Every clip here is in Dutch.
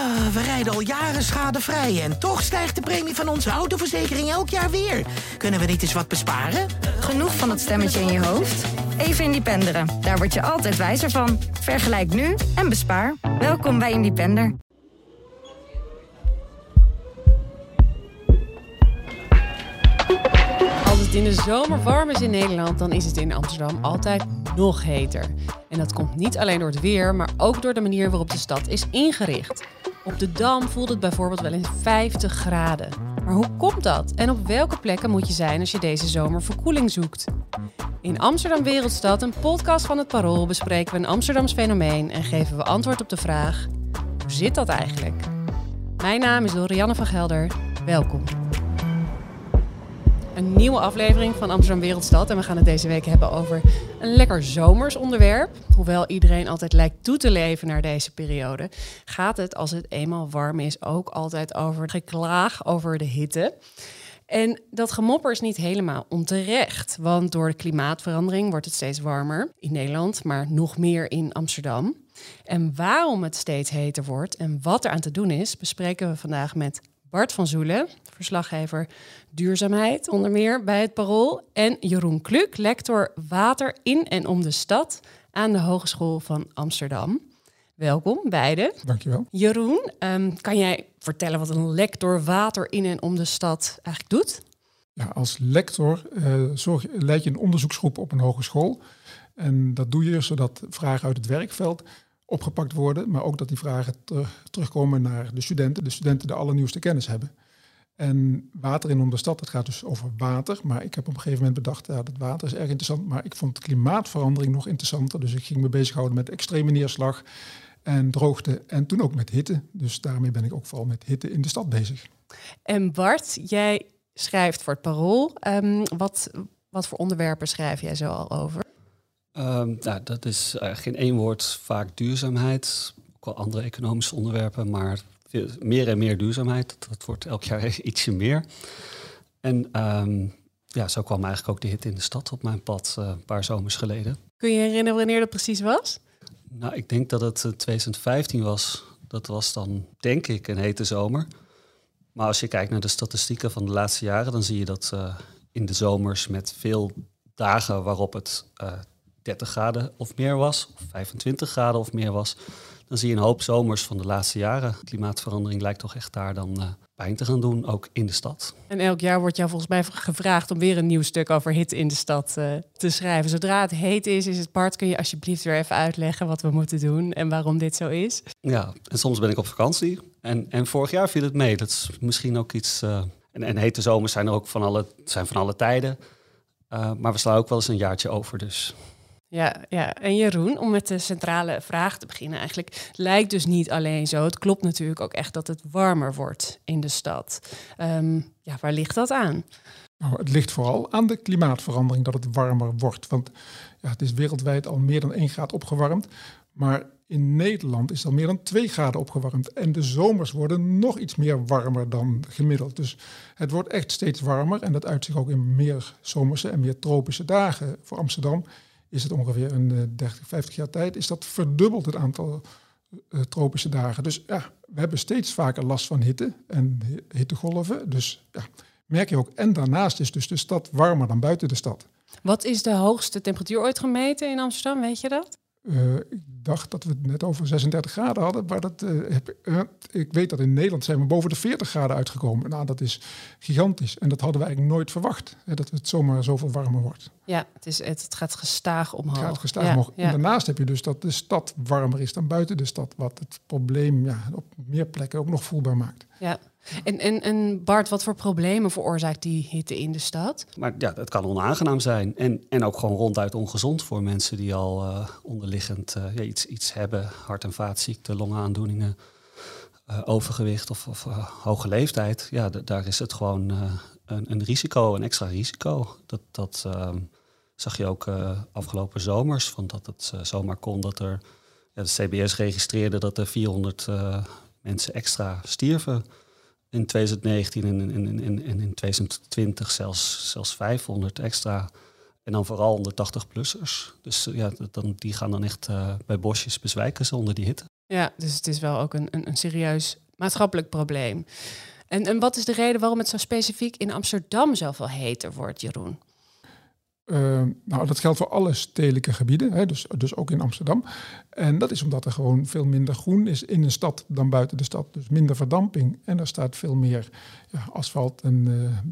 Ah, we rijden al jaren schadevrij en toch stijgt de premie van onze autoverzekering elk jaar weer. Kunnen we niet eens wat besparen? Genoeg van dat stemmetje in je hoofd? Even Independeren. Daar word je altijd wijzer van. Vergelijk nu en bespaar. Welkom bij Independer. Als het in de zomer warm is in Nederland, dan is het in Amsterdam altijd nog heter. En dat komt niet alleen door het weer, maar ook door de manier waarop de stad is ingericht. Op de Dam voelt het bijvoorbeeld wel eens 50 graden. Maar hoe komt dat? En op welke plekken moet je zijn als je deze zomer verkoeling zoekt? In Amsterdam Wereldstad, een podcast van het Parool, bespreken we een Amsterdams fenomeen en geven we antwoord op de vraag: hoe zit dat eigenlijk? Mijn naam is Dorianne van Gelder. Welkom. Een nieuwe aflevering van Amsterdam Wereldstad. En we gaan het deze week hebben over een lekker zomers onderwerp. Hoewel iedereen altijd lijkt toe te leven naar deze periode, gaat het als het eenmaal warm is ook altijd over geklaag over de hitte. En dat gemopper is niet helemaal onterecht, want door de klimaatverandering wordt het steeds warmer in Nederland, maar nog meer in Amsterdam. En waarom het steeds heter wordt en wat er aan te doen is, bespreken we vandaag met Bart van Zoelen, verslaggever duurzaamheid, onder meer bij het Parool. En Jeroen Kluk, lector water in en om de stad aan de Hogeschool van Amsterdam. Welkom, beiden. Dankjewel. Jeroen, um, kan jij vertellen wat een lector water in en om de stad eigenlijk doet? Ja, als lector uh, zorg, leid je een onderzoeksgroep op een hogeschool. En dat doe je zodat vragen uit het werkveld opgepakt worden, maar ook dat die vragen terug, terugkomen naar de studenten, de studenten de allernieuwste kennis hebben. En water in om de stad, het gaat dus over water. Maar ik heb op een gegeven moment bedacht, ja, dat water is erg interessant. Maar ik vond klimaatverandering nog interessanter. Dus ik ging me bezighouden met extreme neerslag en droogte. En toen ook met hitte. Dus daarmee ben ik ook vooral met hitte in de stad bezig. En Bart, jij schrijft voor het Parool. Um, wat, wat voor onderwerpen schrijf jij zo al over? Um, nou, dat is eigenlijk in één woord vaak duurzaamheid. Ook wel andere economische onderwerpen, maar meer en meer duurzaamheid. Dat, wordt elk jaar ietsje meer. En um, ja, zo kwam eigenlijk ook de hit in de stad op mijn pad uh, een paar zomers geleden. Kun je herinneren wanneer dat precies was? Nou, ik denk dat het 2015 was. Dat was dan, denk ik, een hete zomer. Maar als je kijkt naar de statistieken van de laatste jaren, dan zie je dat uh, in de zomers met veel dagen waarop het uh, 30 graden of meer was, of 25 graden of meer was, dan zie je een hoop zomers van de laatste jaren. Klimaatverandering lijkt toch echt daar dan uh, pijn te gaan doen, ook in de stad. En elk jaar wordt jou volgens mij gevraagd om weer een nieuw stuk over hitte in de stad uh, te schrijven. Zodra het heet is, is het Bart, kun je alsjeblieft weer even uitleggen wat we moeten doen en waarom dit zo is? Ja, en soms ben ik op vakantie. En, en vorig jaar viel het mee. Dat is misschien ook iets... Uh, en, en hete zomers zijn er ook van alle, zijn van alle tijden. maar we slaan ook wel eens een jaartje over, dus... Ja, ja, en Jeroen, om met de centrale vraag te beginnen eigenlijk, lijkt dus niet alleen zo. Het klopt natuurlijk ook echt dat het warmer wordt in de stad. Um, ja, waar ligt dat aan? Nou, het ligt vooral aan de klimaatverandering dat het warmer wordt. Want ja, het is wereldwijd al meer dan 1 graad opgewarmd. Maar in Nederland is al meer dan 2 graden opgewarmd. En de zomers worden nog iets meer warmer dan gemiddeld. Dus het wordt echt steeds warmer. En dat uit zich ook in meer zomerse en meer tropische dagen voor Amsterdam is het ongeveer een 30, 50 jaar tijd, is dat verdubbeld het aantal uh, tropische dagen. Dus ja, we hebben steeds vaker last van hitte en hittegolven. Dus ja, merk je ook. En daarnaast is dus de stad warmer dan buiten de stad. Wat is de hoogste temperatuur ooit gemeten in Amsterdam? Weet je dat? Uh, ik dacht dat we het net over 36 graden hadden, maar dat, uh, heb, uh, ik weet dat in Nederland zijn we boven de 40 graden uitgekomen. Nou, dat is gigantisch en dat hadden we eigenlijk nooit verwacht, hè, dat het zomaar zoveel warmer wordt. Ja, het, is, het, gaat gestaag omhoog. Het gaat gestaag ja, omhoog. Ja. En daarnaast heb je dus dat de stad warmer is dan buiten de stad, wat het probleem ja, op meer plekken ook nog voelbaar maakt. Ja, en, en, en Bart, wat voor problemen veroorzaakt die hitte in de stad? Maar ja, het kan onaangenaam zijn. En, en ook gewoon ronduit ongezond voor mensen die al uh, onderliggend uh, ja, iets, iets hebben. Hart- en vaatziekten, longaandoeningen, uh, overgewicht of, of hoge leeftijd. Ja, daar is het gewoon een, een, risico, een extra risico. Dat, dat zag je ook afgelopen zomers. Van dat het zomaar kon dat er... De CBS registreerde dat er 400 mensen extra stierven in 2019 en in, in, in, in 2020 zelfs, zelfs 500 extra. En dan vooral onder 80-plussers. Dus ja, dan, die gaan dan echt uh, bij bosjes bezwijken ze onder die hitte. Ja, dus het is wel ook een, een, een serieus maatschappelijk probleem. En, en wat is de reden waarom het zo specifiek in Amsterdam zoveel heter wordt, Jeroen? Uh, nou, dat geldt voor alle stedelijke gebieden, hè, dus, dus ook in Amsterdam. En dat is omdat er gewoon veel minder groen is in een stad dan buiten de stad. Dus minder verdamping. En er staat veel meer ja, asfalt en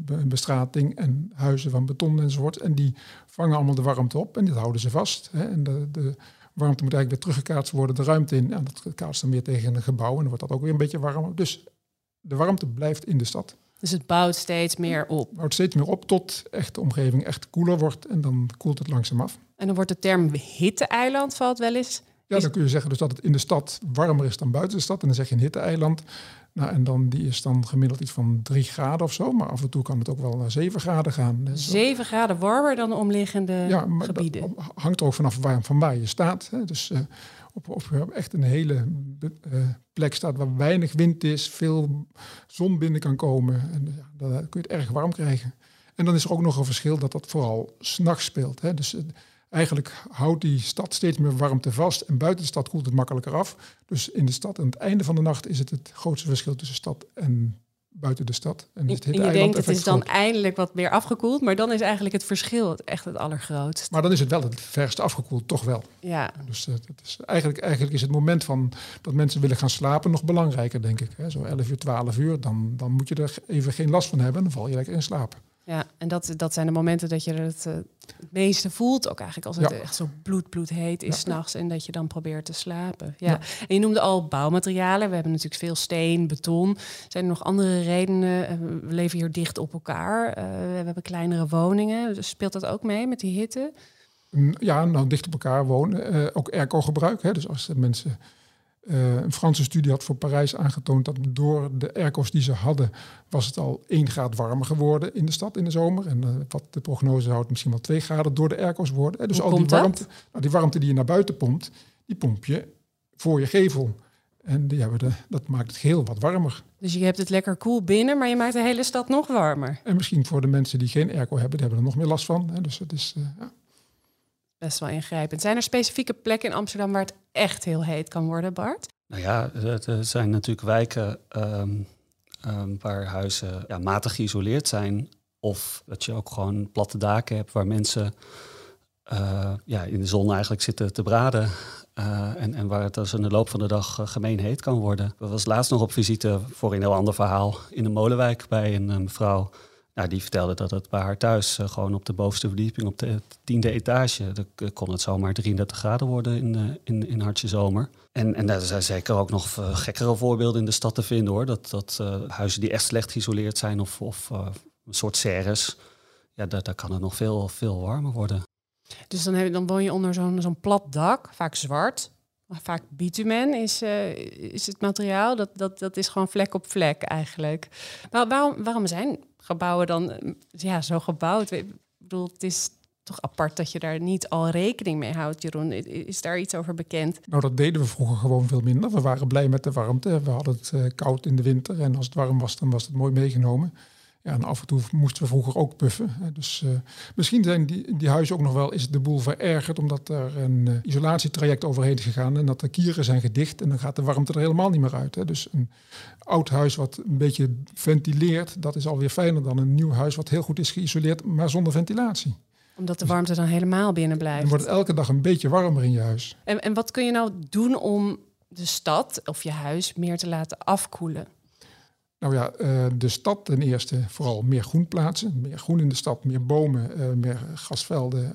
uh, bestrating en huizen van beton enzovoort. En die vangen allemaal de warmte op en dit houden ze vast. Hè. En de, de warmte moet eigenlijk weer teruggekaatst worden de ruimte in. En dat kaatst dan weer tegen een gebouw en dan wordt dat ook weer een beetje warmer. Dus de warmte blijft in de stad. Dus het bouwt steeds meer op. Het bouwt steeds meer op tot echt de omgeving echt koeler wordt en dan koelt het langzaam af. En dan wordt de term hitte-eiland valt wel eens. Ja, dan kun je zeggen dus dat het in de stad warmer is dan buiten de stad. En dan zeg je een hitte-eiland. Nou, en dan, die is dan gemiddeld iets van 3 graden of zo. Maar af en toe kan het ook wel naar 7 graden gaan. 7 graden warmer dan de omliggende ja, maar gebieden? Dat hangt er ook vanaf waar, van waar je staat. Hè. Dus uh, op, op echt een hele uh, plek staat waar weinig wind is, veel zon binnen kan komen. En ja, dan kun je het erg warm krijgen. En dan is er ook nog een verschil dat dat vooral s'nachts speelt. Hè. Dus uh, eigenlijk houdt die stad steeds meer warmte vast. En buiten de stad koelt het makkelijker af. Dus in de stad aan het einde van de nacht is het het grootste verschil tussen stad en buiten de stad. En, het je denkt het is dan eindelijk wat meer afgekoeld, maar dan is eigenlijk het verschil echt het allergrootst. Maar dan is het wel het verste afgekoeld, toch wel. Ja. Dus uh, is eigenlijk, eigenlijk is het moment van dat mensen willen gaan slapen nog belangrijker, denk ik. Hè. Zo 11 uur, 12 uur, dan, dan moet je er even geen last van hebben, dan val je lekker in slaap. Ja, en dat, dat zijn de momenten dat je het, uh, het meeste voelt. Ook eigenlijk als het echt zo bloed, bloed heet is ja. s'nachts. En dat je dan probeert te slapen. Ja. ja. En je noemde al bouwmaterialen. We hebben natuurlijk veel steen, beton. Zijn er nog andere redenen? Eh, we leven hier dicht op elkaar. Uh, we hebben kleinere woningen. Dus speelt dat ook mee met die hitte? Ja, nou dicht op elkaar wonen. Uh, ook airco gebruik. Hè. Dus als de mensen uh, een Franse studie had voor Parijs aangetoond dat door de airco's die ze hadden, was het al 1 graad warmer geworden in de stad in de zomer. En uh, wat de prognose houdt, misschien wel 2 graden door de airco's worden. Dus Hoe al die warmte, nou, die warmte die je naar buiten pompt, die pomp je voor je gevel. En die hebben de, dat maakt het geheel wat warmer. Dus je hebt het lekker koel binnen, maar je maakt de hele stad nog warmer. En misschien voor de mensen die geen airco hebben, die hebben er nog meer last van. Hè. Dus het is, uh, ja best wel ingrijpend. Zijn er specifieke plekken in Amsterdam waar het echt heel heet kan worden, Bart? Nou ja, er zijn natuurlijk wijken um, um, waar huizen ja, matig geïsoleerd zijn. Of dat je ook gewoon platte daken hebt waar mensen uh, ja, in de zon eigenlijk zitten te braden. Uh, en, en waar het dus in de loop van de dag uh, gemeen heet kan worden. Ik was laatst nog op visite voor een heel ander verhaal in een molenwijk bij een mevrouw nou, die vertelde dat het bij haar thuis uh, gewoon op de bovenste verdieping, op de tiende etage, kon het zomaar 33 graden worden in, uh, in, in hartje zomer. En, en daar zijn zeker ook nog uh, gekkere voorbeelden in de stad te vinden hoor. Dat, dat huizen die echt slecht geïsoleerd zijn of, of een soort serres, ja, daar, kan het nog veel, veel warmer worden. Dus dan, heb, dan woon je onder zo'n zo'n plat dak, vaak zwart. Maar vaak bitumen is, is het materiaal. Dat, dat, dat is gewoon vlek op vlek eigenlijk. Maar waarom, waarom zijn gebouwen dan ja, zo gebouwd? Ik bedoel, het is toch apart dat je daar niet al rekening mee houdt, Jeroen. Is daar iets over bekend? Nou, dat deden we vroeger gewoon veel minder. We waren blij met de warmte. We hadden het uh, koud in de winter en als het warm was, dan was het mooi meegenomen. Ja, en af en toe moesten we vroeger ook puffen. Dus uh, misschien zijn die, die huizen ook nog wel is de boel verergerd omdat er een uh, isolatietraject overheen is gegaan en dat de kieren zijn gedicht en dan gaat de warmte er helemaal niet meer uit. Hè. Dus een oud huis wat een beetje ventileert, dat is alweer fijner dan een nieuw huis wat heel goed is geïsoleerd, maar zonder ventilatie omdat de warmte dan helemaal binnen blijft. Dan wordt het elke dag een beetje warmer in je huis. En, en wat kun je nou doen om de stad of je huis meer te laten afkoelen? Nou ja, de stad ten eerste vooral meer groen plaatsen. Meer groen in de stad, meer bomen, meer gasvelden.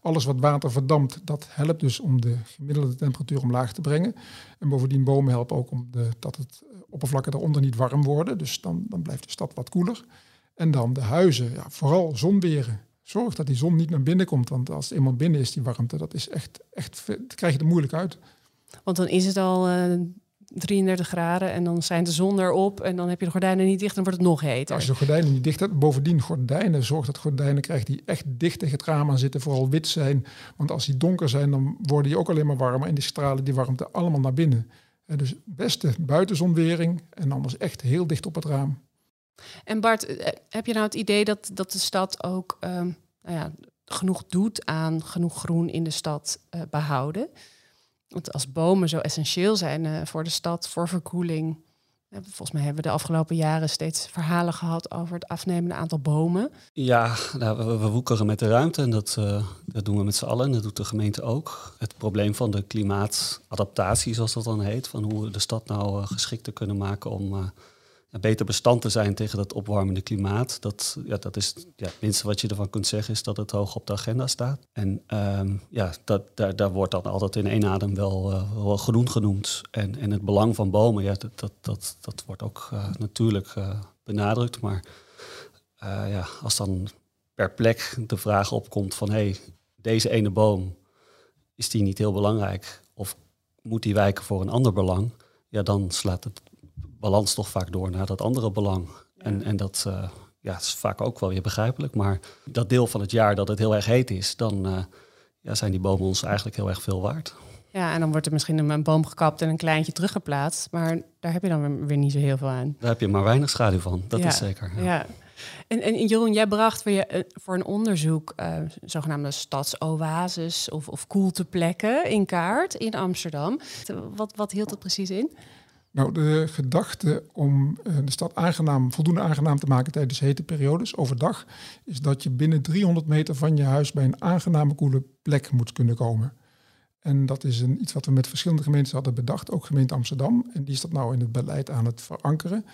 alles wat water verdampt, dat helpt dus om de gemiddelde temperatuur omlaag te brengen. En bovendien bomen helpen ook om de, dat het oppervlakken daaronder niet warm worden. Dus dan, dan blijft de stad wat koeler. En dan de huizen, ja, vooral zonweren. Zorg dat die zon niet naar binnen komt. Want als eenmaal binnen is, die warmte, dat is echt, echt krijg je er moeilijk uit. Want dan is het al 33 graden en dan zijn de zon erop en dan heb je de gordijnen niet dicht en wordt het nog heter. Als je de gordijnen niet dicht hebt, bovendien gordijnen, zorg dat gordijnen krijgt die echt dicht tegen het raam aan zitten, vooral wit zijn. Want als die donker zijn, dan worden die ook alleen maar warmer en die stralen die warmte allemaal naar binnen. En dus beste buitenzonwering en anders echt heel dicht op het raam. En Bart, eh, heb je nou het idee dat, dat de stad ook um, nou ja, genoeg doet aan genoeg groen in de stad uh, behouden? Want als bomen zo essentieel zijn uh, voor de stad, voor verkoeling. Volgens mij hebben we de afgelopen jaren steeds verhalen gehad over het afnemende aantal bomen. Ja, nou, we, woekeren met de ruimte en dat, uh, dat doen we met z'n allen en dat doet de gemeente ook. Het probleem van de klimaatadaptatie, zoals dat dan heet, van hoe we de stad nou uh, geschikter kunnen maken om beter bestand te zijn tegen dat opwarmende klimaat. Dat, ja, dat is ja, het minste wat je ervan kunt zeggen, is dat het hoog op de agenda staat. En um, ja, dat, daar, daar wordt dan altijd in één adem wel, uh, wel genoemd genoemd. En, en het belang van bomen, ja, dat, dat, dat, dat wordt ook uh, natuurlijk uh, benadrukt. Maar ja, als dan per plek de vraag opkomt van hé, hey, deze ene boom, is die niet heel belangrijk? Of moet die wijken voor een ander belang? Ja, dan slaat het balans toch vaak door naar dat andere belang. En, en dat uh, ja, is vaak ook wel weer begrijpelijk. Maar dat deel van het jaar dat het heel erg heet is, dan uh, ja, zijn die bomen ons eigenlijk heel erg veel waard. Ja, en dan wordt er misschien een, boom gekapt en een kleintje teruggeplaatst. Maar daar heb je dan weer, niet zo heel veel aan. Daar heb je maar weinig schaduw van, dat is zeker. Ja. ja. En, en Jeroen, jij bracht voor, je, eh, voor een onderzoek uh, zogenaamde stadsoases of, of koelteplekken in kaart in Amsterdam. Wat, wat hield dat precies in? Nou, de gedachte om uh, de stad aangenaam, voldoende aangenaam te maken tijdens hete periodes overdag, is dat je binnen 300 meter van je huis bij een aangename koele plek moet kunnen komen. En dat is een, iets wat we met verschillende gemeenten hadden bedacht, ook gemeente Amsterdam. En die is dat nou in het beleid aan het verankeren.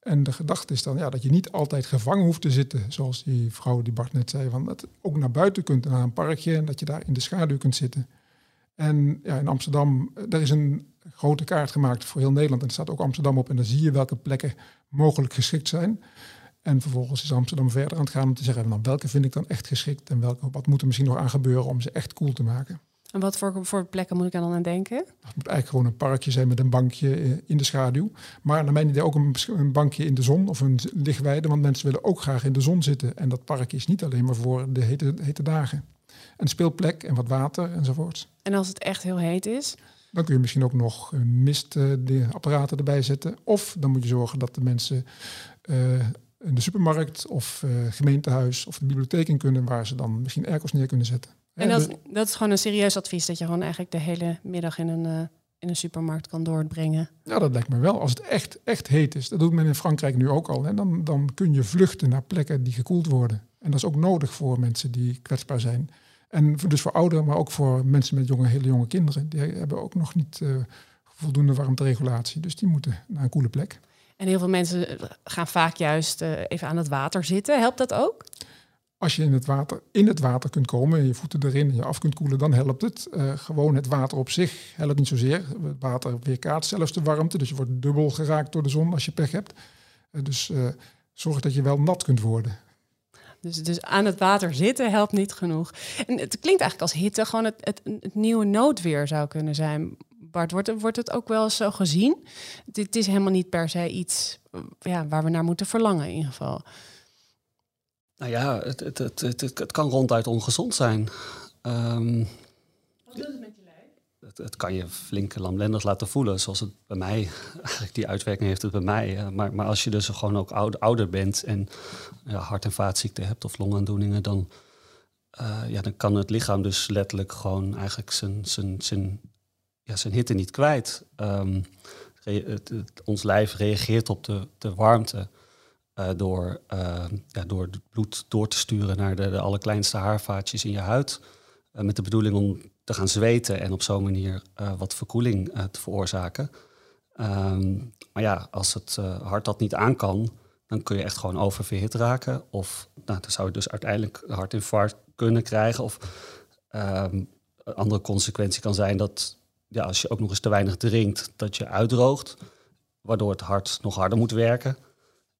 En de gedachte is dan ja, dat je niet altijd gevangen hoeft te zitten, zoals die vrouw die Bart net zei, van dat ook naar buiten kunt, naar een parkje, en dat je daar in de schaduw kunt zitten. En ja, in Amsterdam, eh, er is een grote kaart gemaakt voor heel Nederland. En er staat ook Amsterdam op. En dan zie je welke plekken mogelijk geschikt zijn. En vervolgens is Amsterdam verder aan het gaan om te zeggen, nou, welke vind ik dan echt geschikt en welke, wat moet er misschien nog aan gebeuren om ze echt cool te maken. En wat voor, voor plekken moet ik dan aan denken? Het moet eigenlijk gewoon een parkje zijn met een bankje eh, in de schaduw. Maar naar mijn idee ook een, een bankje in de zon of een lichtweide, want mensen willen ook graag in de zon zitten. En dat parkje is niet alleen maar voor de hete, hete dagen. Een speelplek en wat water enzovoort. En als het echt heel heet is? Dan kun je misschien ook nog mistapparaten erbij zetten. Of dan moet je zorgen dat de mensen uh, in de supermarkt of uh, gemeentehuis of de bibliotheek in kunnen, waar ze dan misschien airco's neer kunnen zetten. En dat, dat is gewoon een serieus advies, dat je gewoon eigenlijk de hele middag in een, uh, in een supermarkt kan doorbrengen. Ja, dat lijkt me wel. Als het echt, echt heet is, dat doet men in Frankrijk nu ook al. En dan, dan kun je vluchten naar plekken die gekoeld worden. En dat is ook nodig voor mensen die kwetsbaar zijn. En dus voor ouderen, maar ook voor mensen met jonge, hele jonge kinderen. Die hebben ook nog niet uh, voldoende warmteregulatie. Dus die moeten naar een koele plek. En heel veel mensen gaan vaak juist uh, even aan het water zitten. Helpt dat ook? Als je in het water, in het water kunt komen en je voeten erin en je af kunt koelen, dan helpt het. Uh, gewoon het water op zich helpt niet zozeer. Het water weerkaatst zelfs de warmte. Dus je wordt dubbel geraakt door de zon als je pech hebt. dus zorg dat je wel nat kunt worden. Dus, dus aan het water zitten helpt niet genoeg. En het klinkt eigenlijk als hitte gewoon het, het, het nieuwe noodweer zou kunnen zijn. Bart, wordt, wordt het ook wel zo gezien? Dit is helemaal niet per se iets ja, waar we naar moeten verlangen in ieder geval. Nou ja, het, het, het, het, het kan ronduit ongezond zijn. Um, Wat doet het met je het, kan je flink lamlendig laten voelen, zoals het bij mij, eigenlijk die uitwerking heeft het bij mij. maar, maar als je dus gewoon ook ouder, bent en ja, hart- en vaatziekten hebt of longaandoeningen, dan, uh, ja, dan kan het lichaam dus letterlijk gewoon eigenlijk zijn, zijn, zijn, ja, zijn hitte niet kwijt. Het, ons lijf reageert op de, de warmte. Uh, door, ja, door het bloed door te sturen naar de, de allerkleinste haarvaatjes in je huid. met de bedoeling om te gaan zweten en op zo'n manier uh, wat verkoeling uh, te veroorzaken. Um, maar ja, als het uh, hart dat niet aan kan, dan kun je echt gewoon oververhit raken. Of nou, dan zou je dus uiteindelijk een hartinfarct kunnen krijgen. Of um, een andere consequentie kan zijn dat ja, als je ook nog eens te weinig drinkt, dat je uitdroogt. Waardoor het hart nog harder moet werken.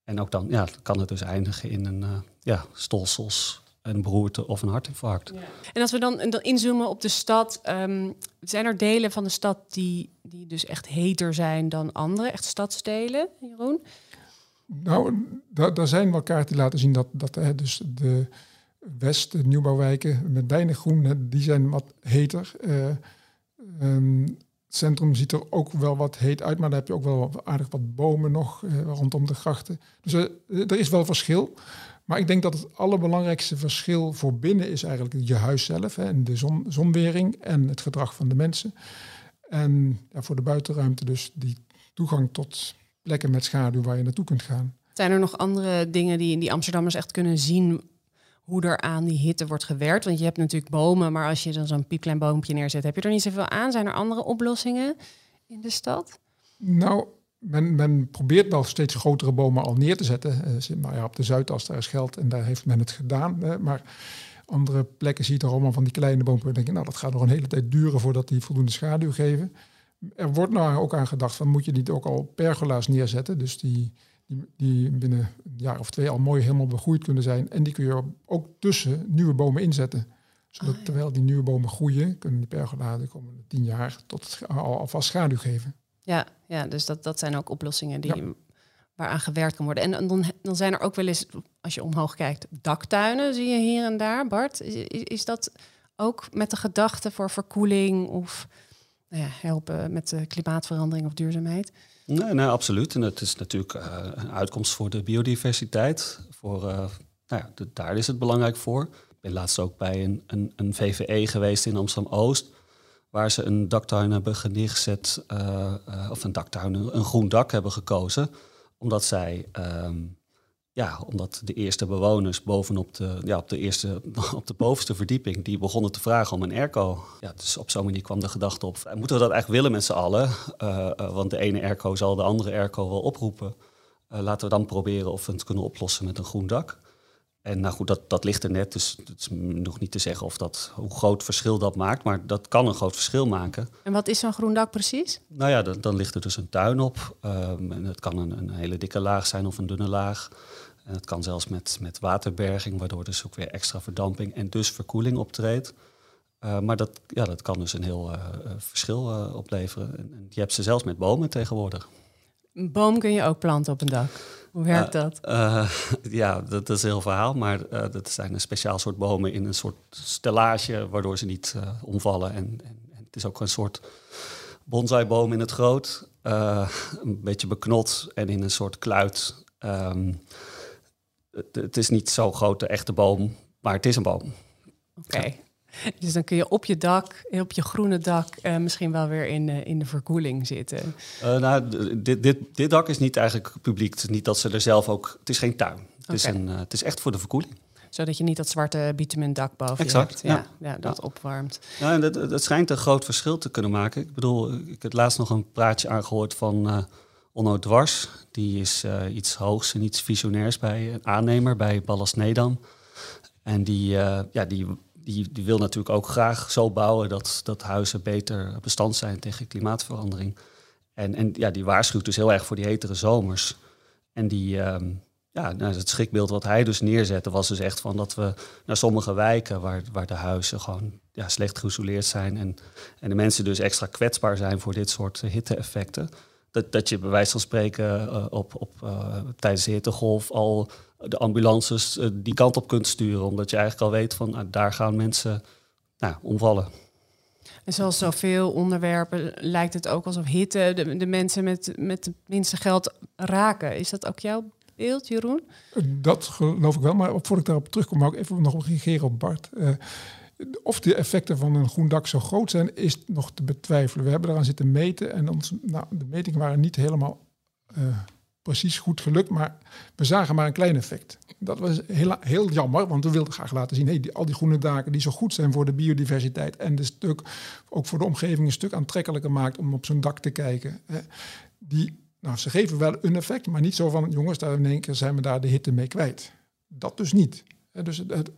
En ook dan ja, kan het dus eindigen in een ja, stolsels, een beroerte of een hartinfarct. Ja. En als we dan, dan inzoomen op de stad, um, zijn er delen van de stad die, die dus echt heter zijn dan andere, echt stadsdelen, Jeroen? Nou, daar zijn wel kaarten die laten zien dat, dat hè, dus de West, de nieuwbouwwijken met weinig groen, die zijn wat heter. Uh, um, het centrum ziet er ook wel wat heet uit, maar daar heb je ook wel aardig wat bomen nog uh, rondom de grachten. Dus uh, er is wel verschil. Maar ik denk dat het allerbelangrijkste verschil voor binnen is eigenlijk je huis zelf hè, en de zon, zonwering en het gedrag van de mensen. En ja, voor de buitenruimte dus die toegang tot plekken met schaduw waar je naartoe kunt gaan. Zijn er nog andere dingen die, die Amsterdammers echt kunnen zien hoe er aan die hitte wordt gewerkt? Want je hebt natuurlijk bomen, maar als je dan zo'n piepklein boompje neerzet, heb je er niet zoveel aan. Zijn er andere oplossingen in de stad? Nou, men, men probeert wel steeds grotere bomen al neer te zetten. Uh, maar ja, op de Zuidas, daar is geld en daar heeft men het gedaan. Maar andere plekken ziet er allemaal van die kleine bomen. denk je, nou, dat gaat nog een hele tijd duren voordat die voldoende schaduw geven. Er wordt nou ook aan gedacht van, moet je niet ook al pergola's neerzetten? Dus die, die, die binnen een jaar of twee al mooi helemaal begroeid kunnen zijn. En die kun je ook tussen nieuwe bomen inzetten. Zodat ah, terwijl die nieuwe bomen groeien, kunnen die pergola's de komende tien jaar tot al, alvast schaduw geven. Ja, ja dus dat, dat zijn ook oplossingen die, waaraan gewerkt kan worden. En dan, dan zijn er ook wel eens, als je omhoog kijkt, daktuinen zie je hier en daar. Bart, is, is dat ook met de gedachte voor verkoeling of nou ja, helpen met de klimaatverandering of duurzaamheid? Nee, nee, absoluut. En het is natuurlijk uh, een uitkomst voor de biodiversiteit. Voor, uh, nou ja, de, daar is het belangrijk voor. Ik ben laatst ook bij een, een, een VVE geweest in Amsterdam-Oost waar ze een daktuin hebben neergezet, uh, of een daktuin, een groen dak hebben gekozen, omdat zij, ehm, ja, omdat de eerste bewoners bovenop de, ja, op de eerste, op de bovenste verdieping, die begonnen te vragen om een airco. Ja, dus op zo'n manier kwam de gedachte op, moeten we dat eigenlijk willen met z'n allen? Want de ene airco zal de andere airco wel oproepen. laten we dan proberen of we het kunnen oplossen met een groen dak. En nou goed, dat, dat ligt er net, dus het is nog niet te zeggen of dat, hoe groot verschil dat maakt, maar dat kan een groot verschil maken. En wat is zo'n groen dak precies? Nou ja, dan, dan ligt er dus een tuin op. Um, en het kan een, een, hele dikke laag zijn of een dunne laag. En het kan zelfs met, met waterberging, waardoor dus ook weer extra verdamping en dus verkoeling optreedt. Uh, maar dat, ja, dat kan dus een heel uh, verschil uh, opleveren. En je hebt ze zelfs met bomen tegenwoordig. Een boom kun je ook planten op een dak. Hoe werkt dat? Uh, ja, dat, is een heel verhaal. Maar uh, dat zijn een speciaal soort bomen in een soort stellage, waardoor ze niet omvallen. En, en, en, het is ook een soort bonsaiboom in het groot. een beetje beknot en in een soort kluit. Um, het, het, is niet zo groot, de echte boom, maar het is een boom. Oké. Dus dan kun je op je dak, op je groene dak, uh, misschien wel weer in, uh, in de verkoeling zitten. Uh, nou, dit, dit, dit dak is niet eigenlijk publiek. Het is niet dat ze er zelf ook. Het is geen tuin. Het, okay. is, een, het is echt voor de verkoeling zodat je niet dat zwarte bitumen dak boven exact, hebt. Ja, ja, dat opwarmt. Ja, en dat, dat schijnt een groot verschil te kunnen maken. Ik bedoel, ik heb laatst nog een praatje aangehoord van uh, Onno Dwars. Die is uh, iets hoogs en iets visionairs bij een aannemer bij Ballast Nedam. En die, uh, ja, die die, wil natuurlijk ook graag zo bouwen dat, dat huizen beter bestand zijn tegen klimaatverandering. En, en ja, die waarschuwt dus heel erg voor die hetere zomers. En die, uh, ja, nou, het schrikbeeld wat hij dus neerzette was dus echt van dat we naar sommige wijken waar, waar de huizen gewoon ja, slecht geïsoleerd zijn en, en de mensen dus extra kwetsbaar zijn voor dit soort hitte-effecten. Dat, dat je bij wijze van spreken uh, op, op, uh, tijdens de hittegolf al de ambulances uh, die kant op kunt sturen. Omdat je eigenlijk al weet van nou, daar gaan mensen nou, omvallen. En zoals zoveel onderwerpen lijkt het ook alsof hitte de, de mensen met, met het minste geld raken. Is dat ook jouw beeld, Jeroen? Dat geloof ik wel. Maar voordat ik daarop terugkom, mag ik even nog reageren op Bart. Uh, of de effecten van een groen dak zo groot zijn, is nog te betwijfelen. We hebben eraan zitten meten en ons, nou, de metingen waren niet helemaal uh, precies goed gelukt, maar we zagen maar een klein effect. Dat was heel, heel jammer, want we wilden graag laten zien, hey, die, al die groene daken die zo goed zijn voor de biodiversiteit en de stuk, ook voor de omgeving een stuk aantrekkelijker maakt om op zo'n dak te kijken. Hè, die, nou, ze geven wel een effect, maar niet zo van, jongens, daar in één keer zijn we daar de hitte mee kwijt. Dat dus niet. Dus het,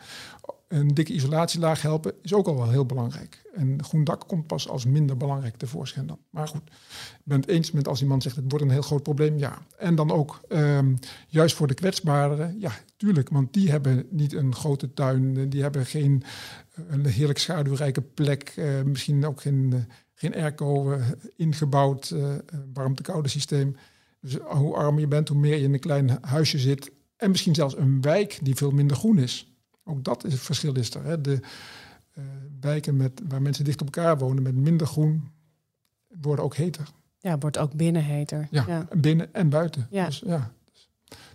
een dikke isolatielaag helpen is ook al wel heel belangrijk. En groen dak komt pas als minder belangrijk tevoorschijn dan. Maar goed, ik ben het eens met als iemand zegt het wordt een heel groot probleem, ja. En dan ook um, juist voor de kwetsbaren, ja, tuurlijk, want die hebben niet een grote tuin, die hebben geen een heerlijk schaduwrijke plek, uh, misschien ook geen, uh, geen airco ingebouwd warmte-koude systeem. Dus hoe armer je bent, hoe meer je in een klein huisje zit. En misschien zelfs een wijk die veel minder groen is. Ook dat is het verschil is er. Hè. De uh, wijken met, waar mensen dicht op elkaar wonen met minder groen worden ook heter. Ja, wordt ook binnen heter. Ja, binnen en buiten. Ja. Dus, ja.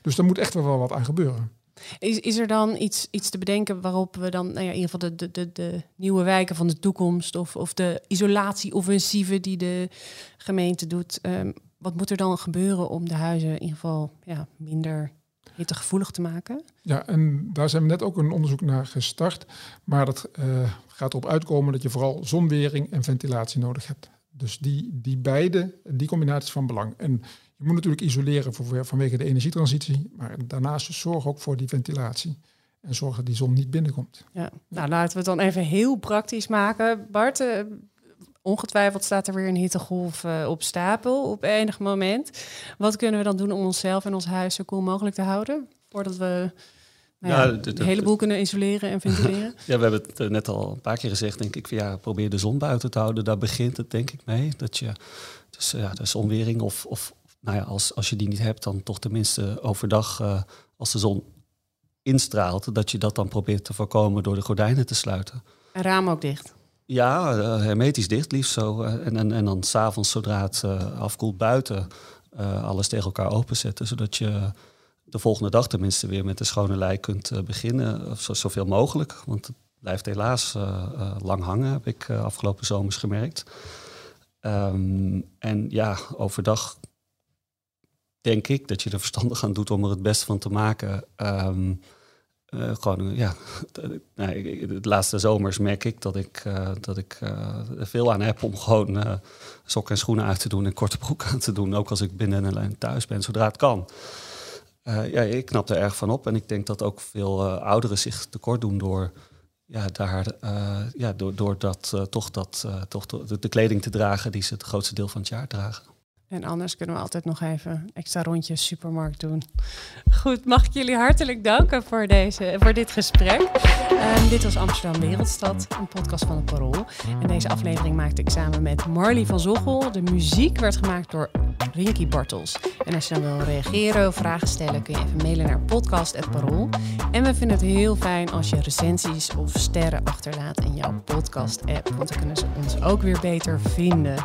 dus er moet echt wel wat aan gebeuren. Is, is er dan iets, iets te bedenken waarop we dan, nou ja, in ieder geval de, de, de, de nieuwe wijken van de toekomst of, of de isolatieoffensieve die de gemeente doet, ehm, wat moet er dan gebeuren om de huizen in ieder geval ja, minder hittegevoelig te maken? Ja, en daar zijn we net ook een onderzoek naar gestart. Maar dat uh, gaat erop uitkomen dat je vooral zonwering en ventilatie nodig hebt. Dus die, die beide, die combinatie is van belang. En je moet natuurlijk isoleren voor, vanwege de energietransitie, maar daarnaast zorg ook voor die ventilatie. En zorg dat die zon niet binnenkomt. Ja, nou laten we het dan even heel praktisch maken. Bart, uh, ongetwijfeld staat er weer een hittegolf uh, op stapel op enig moment. Wat kunnen we dan doen om onszelf en ons huis zo koel mogelijk te houden? Voordat we nou ja, ja, de, de, heleboel kunnen isoleren en ventileren. ja, we hebben het eh, net al een paar keer gezegd, denk ik. Ja, probeer de zon buiten te houden. Daar begint het denk ik mee. Dat je dus ja, de zonwering of, of nou ja, als, als je die niet hebt, dan toch tenminste overdag, uh, als de zon instraalt, dat je dat dan probeert te voorkomen door de gordijnen te sluiten. En raam ook dicht. Ja, uh, hermetisch dicht liefst zo. Uh, en, en, en dan s'avonds, zodra het afkoelt buiten, alles tegen elkaar openzetten, zodat je de volgende dag tenminste weer met een schone lei kunt beginnen, zoveel mogelijk. Want het blijft helaas lang hangen, heb ik afgelopen zomers gemerkt. Um, en ja, overdag denk ik dat je er verstandig aan doet om er het beste van te maken. Um, uh, gewoon, ja, nee, de laatste zomers merk ik dat ik, uh, dat ik veel aan heb om gewoon sokken en schoenen uit te doen en korte broek aan te doen. Ook als ik binnen en thuis ben, zodra het kan. ja, ik knap er erg van op en ik denk dat ook veel ouderen zich tekort doen door ja, daar, ja, door, door dat, toch, dat, toch de kleding te dragen die ze het grootste deel van het jaar dragen. En anders kunnen we altijd nog even extra rondjes supermarkt doen. Goed, mag ik jullie hartelijk danken voor, deze, voor dit gesprek. Um, dit was Amsterdam Wereldstad, een podcast van het Parool. En deze aflevering maakte ik samen met Marley van Zoggel. De muziek werd gemaakt door Rinky Bartels. En als je dan wil reageren of vragen stellen, kun je even mailen naar podcast.parool. En we vinden het heel fijn als je recensies of sterren achterlaat in jouw podcast-app. Want dan kunnen ze ons ook weer beter vinden.